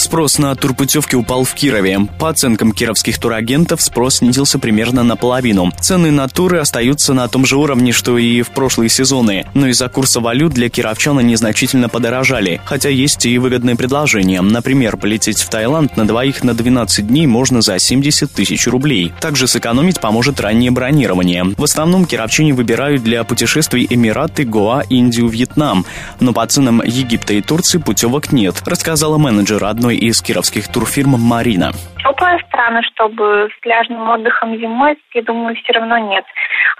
Спрос на турпутевки упал в Кирове. По оценкам кировских турагентов, спрос снизился примерно наполовину. Цены на туры остаются на том же уровне, что и в прошлые сезоны. Но из-за курса валют для кировчан они значительно подорожали. Хотя есть и выгодные предложения. Например, полететь в Таиланд на двоих на 12 дней можно за 70 тысяч рублей. Также сэкономить поможет раннее бронирование. В основном кировчане выбирают для путешествий Эмираты, Гоа, Индию, Вьетнам. Но по ценам Египта и Турции путевок нет, рассказала менеджер одной одной из кировских турфирм «Марина». Теплые страны, чтобы с пляжным отдыхом зимой, я думаю, все равно нет.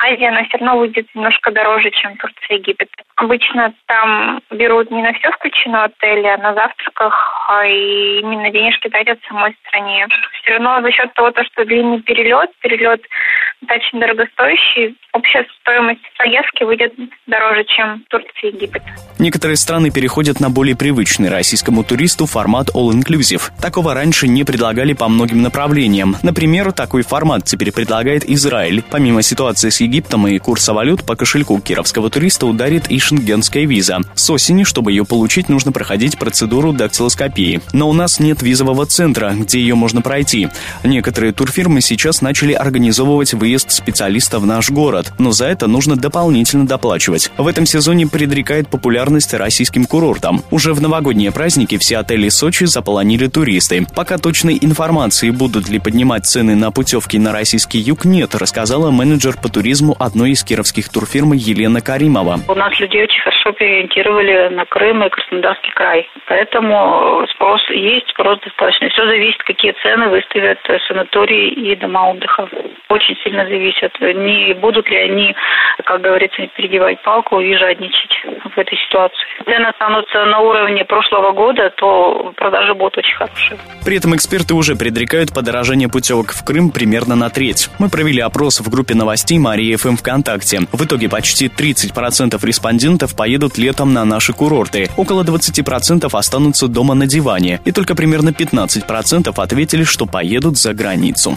Азия, она все равно выйдет немножко дороже, чем Турция Египет. Обычно там берут не на все включено отели, а на завтраках, а и именно денежки тратят в самой стране. Все равно за счет того, что длинный перелет, перелет достаточно дорогостоящий, общая стоимость поездки выйдет дороже, чем Турция Египет. Некоторые страны переходят на более привычный российскому туристу формат all-inclusive. Такого раньше не предлагали по многим направлениям. Например, такой формат теперь предлагает Израиль. Помимо ситуации с Египтом и курса валют, по кошельку кировского туриста ударит и шенгенская виза. С осени, чтобы ее получить, нужно проходить процедуру дактилоскопии. Но у нас нет визового центра, где ее можно пройти. Некоторые турфирмы сейчас начали организовывать выезд специалиста в наш город, но за это нужно дополнительно доплачивать. В этом сезоне предрекает популярность российским курортам. Уже в новогодние праздники все отели Сочи заполонили туристы. Пока точной информации, будут ли поднимать цены на путевки на российский юг, нет, рассказала менеджер по туризму одной из кировских турфирм Елена Каримова. У нас людей очень хорошо переориентировали на Крым и Краснодарский край. Поэтому спрос есть, спрос достаточно. Все зависит, какие цены выставят санатории и дома отдыха. Очень сильно зависят. Не будут ли они, как говорится, перегибать палку и жадничать этой ситуации. Цены останутся на уровне прошлого года, то продажи будут очень хорошие. При этом эксперты уже предрекают подорожание путевок в Крым примерно на треть. Мы провели опрос в группе новостей Марии ФМ ВКонтакте. В итоге почти 30% респондентов поедут летом на наши курорты. Около 20% останутся дома на диване. И только примерно 15% ответили, что поедут за границу.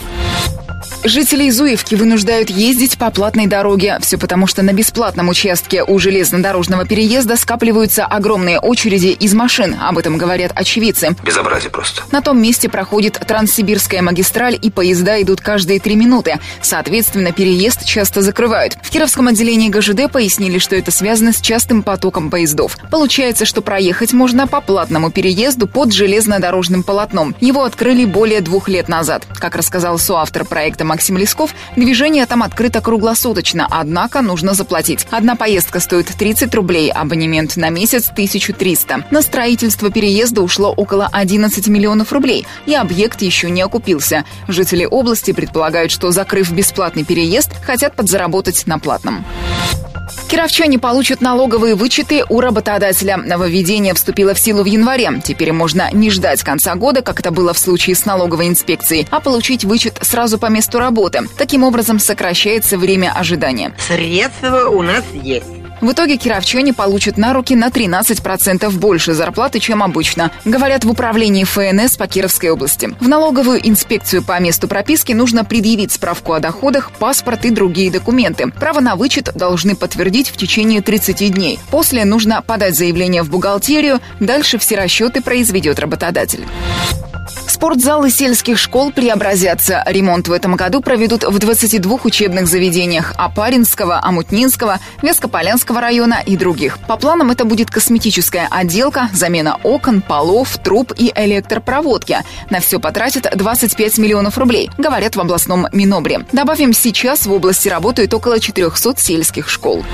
Жителей Зуевки вынуждают ездить по платной дороге. Все потому, что на бесплатном участке у железнодорожного переезда скапливаются огромные очереди из машин. Об этом говорят очевидцы. Безобразие просто. На том месте проходит Транссибирская магистраль, и поезда идут каждые три минуты. Соответственно, переезд часто закрывают. В Кировском отделении ГЖД пояснили, что это связано с частым потоком поездов. Получается, что проехать можно по платному переезду под железнодорожным полотном. Его открыли более двух лет назад. Как рассказал соавтор проекта Максим Лесков, движение там открыто круглосуточно, однако нужно заплатить. Одна поездка стоит 30 рублей, абонемент на месяц 1300. На строительство переезда ушло около 11 миллионов рублей, и объект еще не окупился. Жители области предполагают, что закрыв бесплатный переезд, хотят подзаработать на платном. Кировчане получат налоговые вычеты у работодателя. Нововведение вступило в силу в январе. Теперь можно не ждать конца года, как это было в случае с налоговой инспекцией, а получить вычет сразу по месту работы. Таким образом сокращается время ожидания. Средства у нас есть. В итоге кировчане получат на руки на 13% больше зарплаты, чем обычно, говорят в управлении ФНС по Кировской области. В налоговую инспекцию по месту прописки нужно предъявить справку о доходах, паспорт и другие документы. Право на вычет должны подтвердить в течение 30 дней. После нужно подать заявление в бухгалтерию, дальше все расчеты произведет работодатель. Спортзалы сельских школ преобразятся. Ремонт в этом году проведут в 22 учебных заведениях Апаринского, Амутнинского, Вескополянского района и других. По планам это будет косметическая отделка, замена окон, полов, труб и электропроводки. На все потратят 25 миллионов рублей, говорят в областном Минобре. Добавим, сейчас в области работают около 400 сельских школ.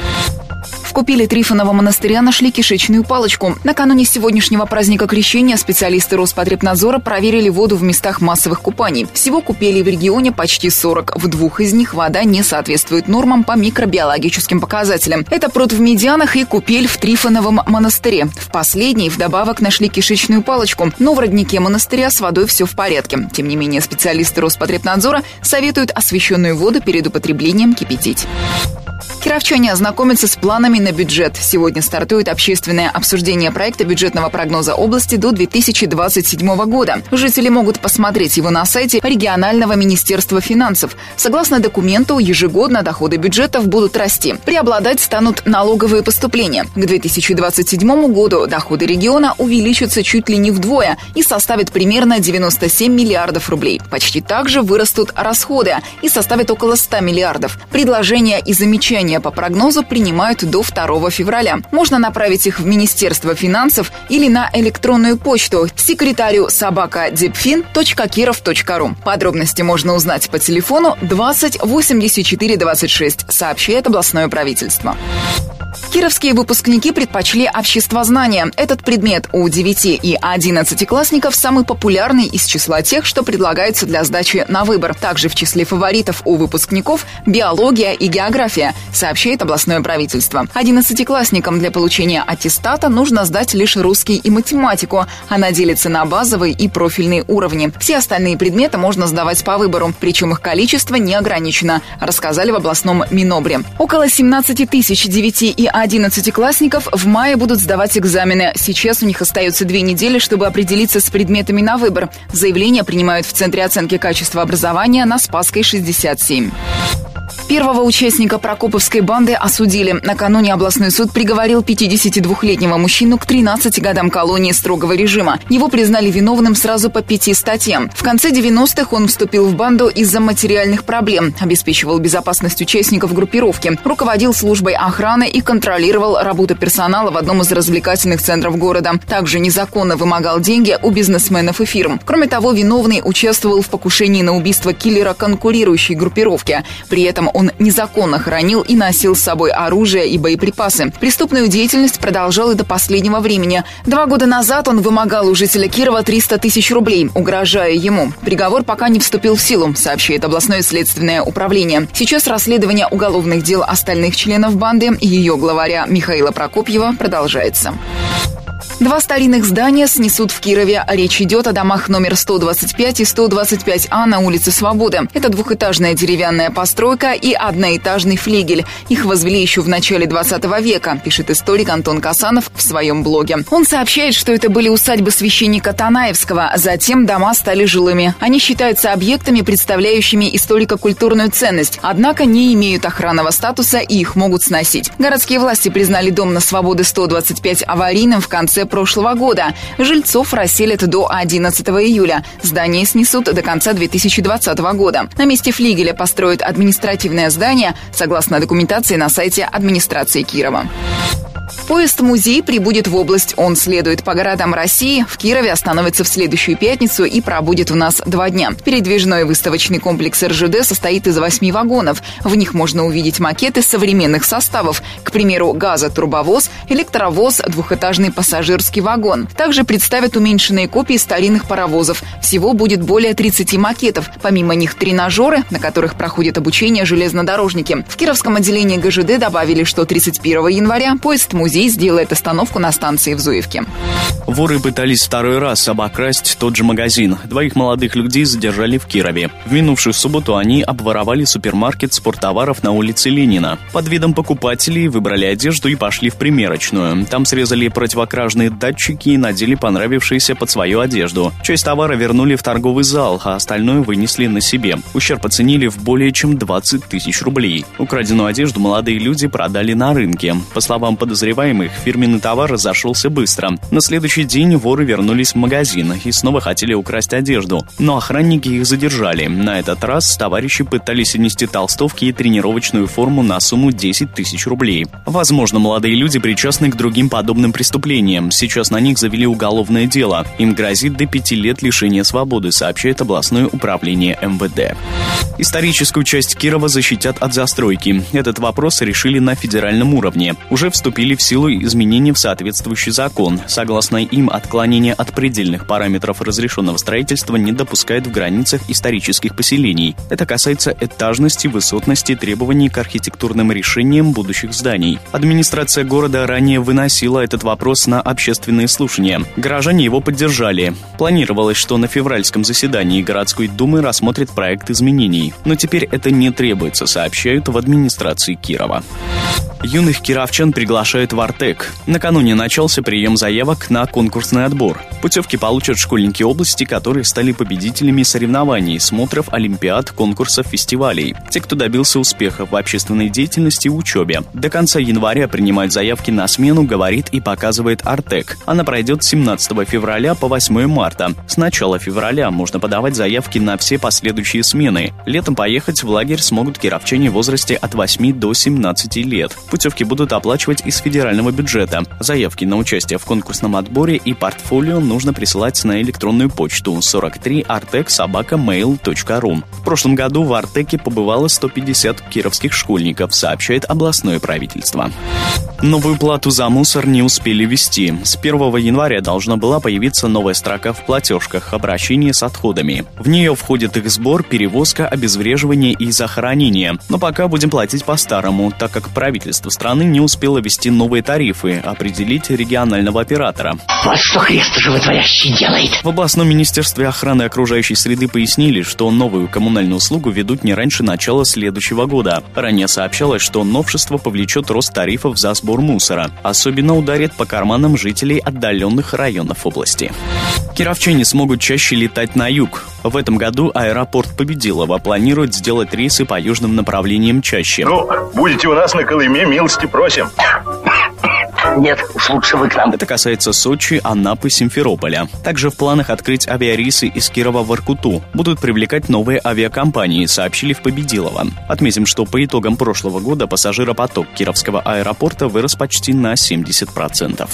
В Купиле Трифонова монастыря нашли кишечную палочку. Накануне сегодняшнего праздника крещения специалисты Роспотребнадзора проверили воду в местах массовых купаний. Всего купелей в регионе почти 40. В двух из них вода не соответствует нормам по микробиологическим показателям. Это пруд в Медианах и купель в Трифоновом монастыре. В последней вдобавок нашли кишечную палочку. Но в роднике монастыря с водой все в порядке. Тем не менее, специалисты Роспотребнадзора советуют освещенную воду перед употреблением кипятить. Кировчане ознакомятся с планами на бюджет. Сегодня стартует общественное обсуждение проекта бюджетного прогноза области до 2027 года. Жители могут посмотреть его на сайте регионального министерства финансов. Согласно документу, ежегодно доходы бюджетов будут расти. Преобладать станут налоговые поступления. К 2027 году доходы региона увеличатся чуть ли не вдвое и составят примерно 97 миллиардов рублей. Почти так же вырастут расходы и составят около 100 миллиардов. Предложения и замечания по прогнозу принимают до 2 февраля. Можно направить их в Министерство финансов или на электронную почту секретарю собака dipfin.kirov.ru. Подробности можно узнать по телефону 20 84 26, сообщает областное правительство. Кировские выпускники предпочли обществознание. Этот предмет у 9 и 11 классников самый популярный из числа тех, что предлагается для сдачи на выбор. Также в числе фаворитов у выпускников биология и география, сообщает областное правительство. Одиннадцатиклассникам для получения аттестата нужно сдать лишь русский и математику. Она делится на базовые и профильные уровни. Все остальные предметы можно сдавать по выбору, причем их количество не ограничено, рассказали в областном Минобре. Около 17 тысяч 9 и 11-классников в мае будут сдавать экзамены. Сейчас у них остается две недели, чтобы определиться с предметами на выбор. Заявления принимают в Центре оценки качества образования на Спасской 67. Первого участника Прокоповской банды осудили. Накануне областной суд приговорил 52-летнего мужчину к 13 годам колонии строгого режима. Его признали виновным сразу по пяти статьям. В конце 90-х он вступил в банду из-за материальных проблем, обеспечивал безопасность участников группировки, руководил службой охраны и контролировал работу персонала в одном из развлекательных центров города. Также незаконно вымогал деньги у бизнесменов и фирм. Кроме того, виновный участвовал в покушении на убийство киллера конкурирующей группировки. При этом он незаконно хранил и носил с собой оружие и боеприпасы. Преступную деятельность продолжал и до последнего времени. Два года назад он вымогал у жителя Кирова 300 тысяч рублей, угрожая ему. Приговор пока не вступил в силу, сообщает областное следственное управление. Сейчас расследование уголовных дел остальных членов банды и ее главаря Михаила Прокопьева продолжается. Два старинных здания снесут в Кирове. Речь идет о домах номер 125 и 125А на улице Свободы. Это двухэтажная деревянная постройка и одноэтажный флигель. Их возвели еще в начале 20 века, пишет историк Антон Касанов в своем блоге. Он сообщает, что это были усадьбы священника Танаевского, затем дома стали жилыми. Они считаются объектами, представляющими историко-культурную ценность, однако не имеют охранного статуса и их могут сносить. Городские власти признали дом на Свободы 125 аварийным в конце прошлого года. Жильцов расселят до 11 июля. Здание снесут до конца 2020 года. На месте флигеля построят административное здание, согласно документации на сайте администрации Кирова. Поезд-музей прибудет в область. Он следует по городам России. В Кирове остановится в следующую пятницу и пробудет у нас два дня. Передвижной выставочный комплекс РЖД состоит из восьми вагонов. В них можно увидеть макеты современных составов. К примеру, газотрубовоз, электровоз, двухэтажный пассажирский вагон. Также представят уменьшенные копии старинных паровозов. Всего будет более 30 макетов. Помимо них тренажеры, на которых проходит обучение железнодорожники. В Кировском отделении ГЖД добавили, что 31 января поезд-музей музей сделает остановку на станции в Зуевке. Воры пытались второй раз обокрасть тот же магазин. Двоих молодых людей задержали в Кирове. В минувшую субботу они обворовали супермаркет спорттоваров на улице Ленина. Под видом покупателей выбрали одежду и пошли в примерочную. Там срезали противокражные датчики и надели понравившиеся под свою одежду. Часть товара вернули в торговый зал, а остальное вынесли на себе. Ущерб оценили в более чем 20 тысяч рублей. Украденную одежду молодые люди продали на рынке. По словам подозреваемых, подозреваемых фирменный товар разошелся быстро. На следующий день воры вернулись в магазин и снова хотели украсть одежду. Но охранники их задержали. На этот раз товарищи пытались унести толстовки и тренировочную форму на сумму 10 тысяч рублей. Возможно, молодые люди причастны к другим подобным преступлениям. Сейчас на них завели уголовное дело. Им грозит до пяти лет лишения свободы, сообщает областное управление МВД. Историческую часть Кирова защитят от застройки. Этот вопрос решили на федеральном уровне. Уже вступили в силу изменения в соответствующий закон. Согласно им, отклонение от предельных параметров разрешенного строительства не допускает в границах исторических поселений. Это касается этажности, высотности, требований к архитектурным решениям будущих зданий. Администрация города ранее выносила этот вопрос на общественные слушания. Горожане его поддержали. Планировалось, что на февральском заседании городской думы рассмотрят проект изменений. Но теперь это не требуется, сообщают в администрации Кирова. Юных кировчан приглашают в Артек. Накануне начался прием заявок на конкурсный отбор. Путевки получат школьники области, которые стали победителями соревнований, смотров, олимпиад, конкурсов, фестивалей. Те, кто добился успеха в общественной деятельности и учебе. До конца января принимать заявки на смену, говорит и показывает Артек. Она пройдет с 17 февраля по 8 марта. С начала февраля можно подавать заявки на все последующие смены. Летом поехать в лагерь смогут кировчане в возрасте от 8 до 17 лет. Путевки будут оплачивать из федерального бюджета. Заявки на участие в конкурсном отборе и портфолио нужно присылать на электронную почту 43 artec В прошлом году в Артеке побывало 150 кировских школьников, сообщает областное правительство. Новую плату за мусор не успели ввести. С 1 января должна была появиться новая строка в платежках обращения с отходами. В нее входит их сбор, перевозка, обезвреживание и захоронение. Но пока будем платить по-старому, так как правительство страны не успело ввести новые тарифы, определить регионального оператора. Вот что хрест животворящий делает. В областном министерстве охраны окружающей среды пояснили, что новую коммунальную услугу ведут не раньше начала следующего года. Ранее сообщалось, что новшество повлечет рост тарифов за сбор сбор мусора. Особенно ударит по карманам жителей отдаленных районов области. Кировчане смогут чаще летать на юг. В этом году аэропорт Победилова планирует сделать рейсы по южным направлениям чаще. Ну, будете у нас на Колыме, милости просим. Нет, уж лучше вы к нам. Это касается Сочи, Анапы, Симферополя. Также в планах открыть авиарейсы из Кирова в Иркуту. Будут привлекать новые авиакомпании, сообщили в Победилово. Отметим, что по итогам прошлого года пассажиропоток Кировского аэропорта вырос почти на 70%.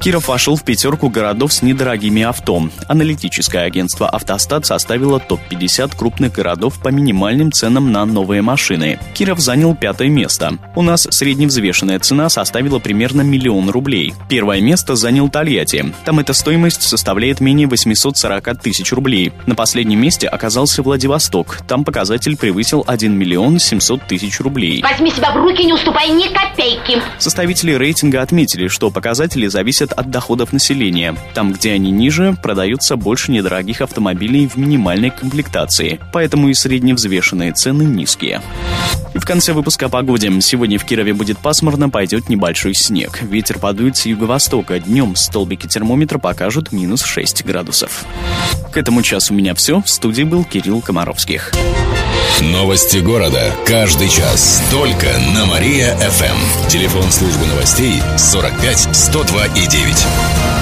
Киров вошел в пятерку городов с недорогими авто. Аналитическое агентство «Автостат» составило топ-50 крупных городов по минимальным ценам на новые машины. Киров занял пятое место. У нас средневзвешенная цена составила примерно миллион рублей. Первое место занял Тольятти. Там эта стоимость составляет менее 840 тысяч рублей. На последнем месте оказался Владивосток. Там показатель превысил 1 миллион 700 тысяч рублей. Возьми себя в руки, не уступай ни копейки. Составители рейтинга отметили, что показатели зависят от доходов населения. Там, где они ниже, продаются больше недорогих автомобилей в минимальной комплектации. Поэтому и средневзвешенные цены низкие. В конце выпуска о погоде. Сегодня в Кирове будет пасмурно, пойдет небольшой Ветер подует с юго-востока. Днем столбики термометра покажут минус 6 градусов. К этому часу у меня все. В студии был Кирилл Комаровских. Новости города. Каждый час. Только на Мария-ФМ. Телефон службы новостей 45 102 и 9.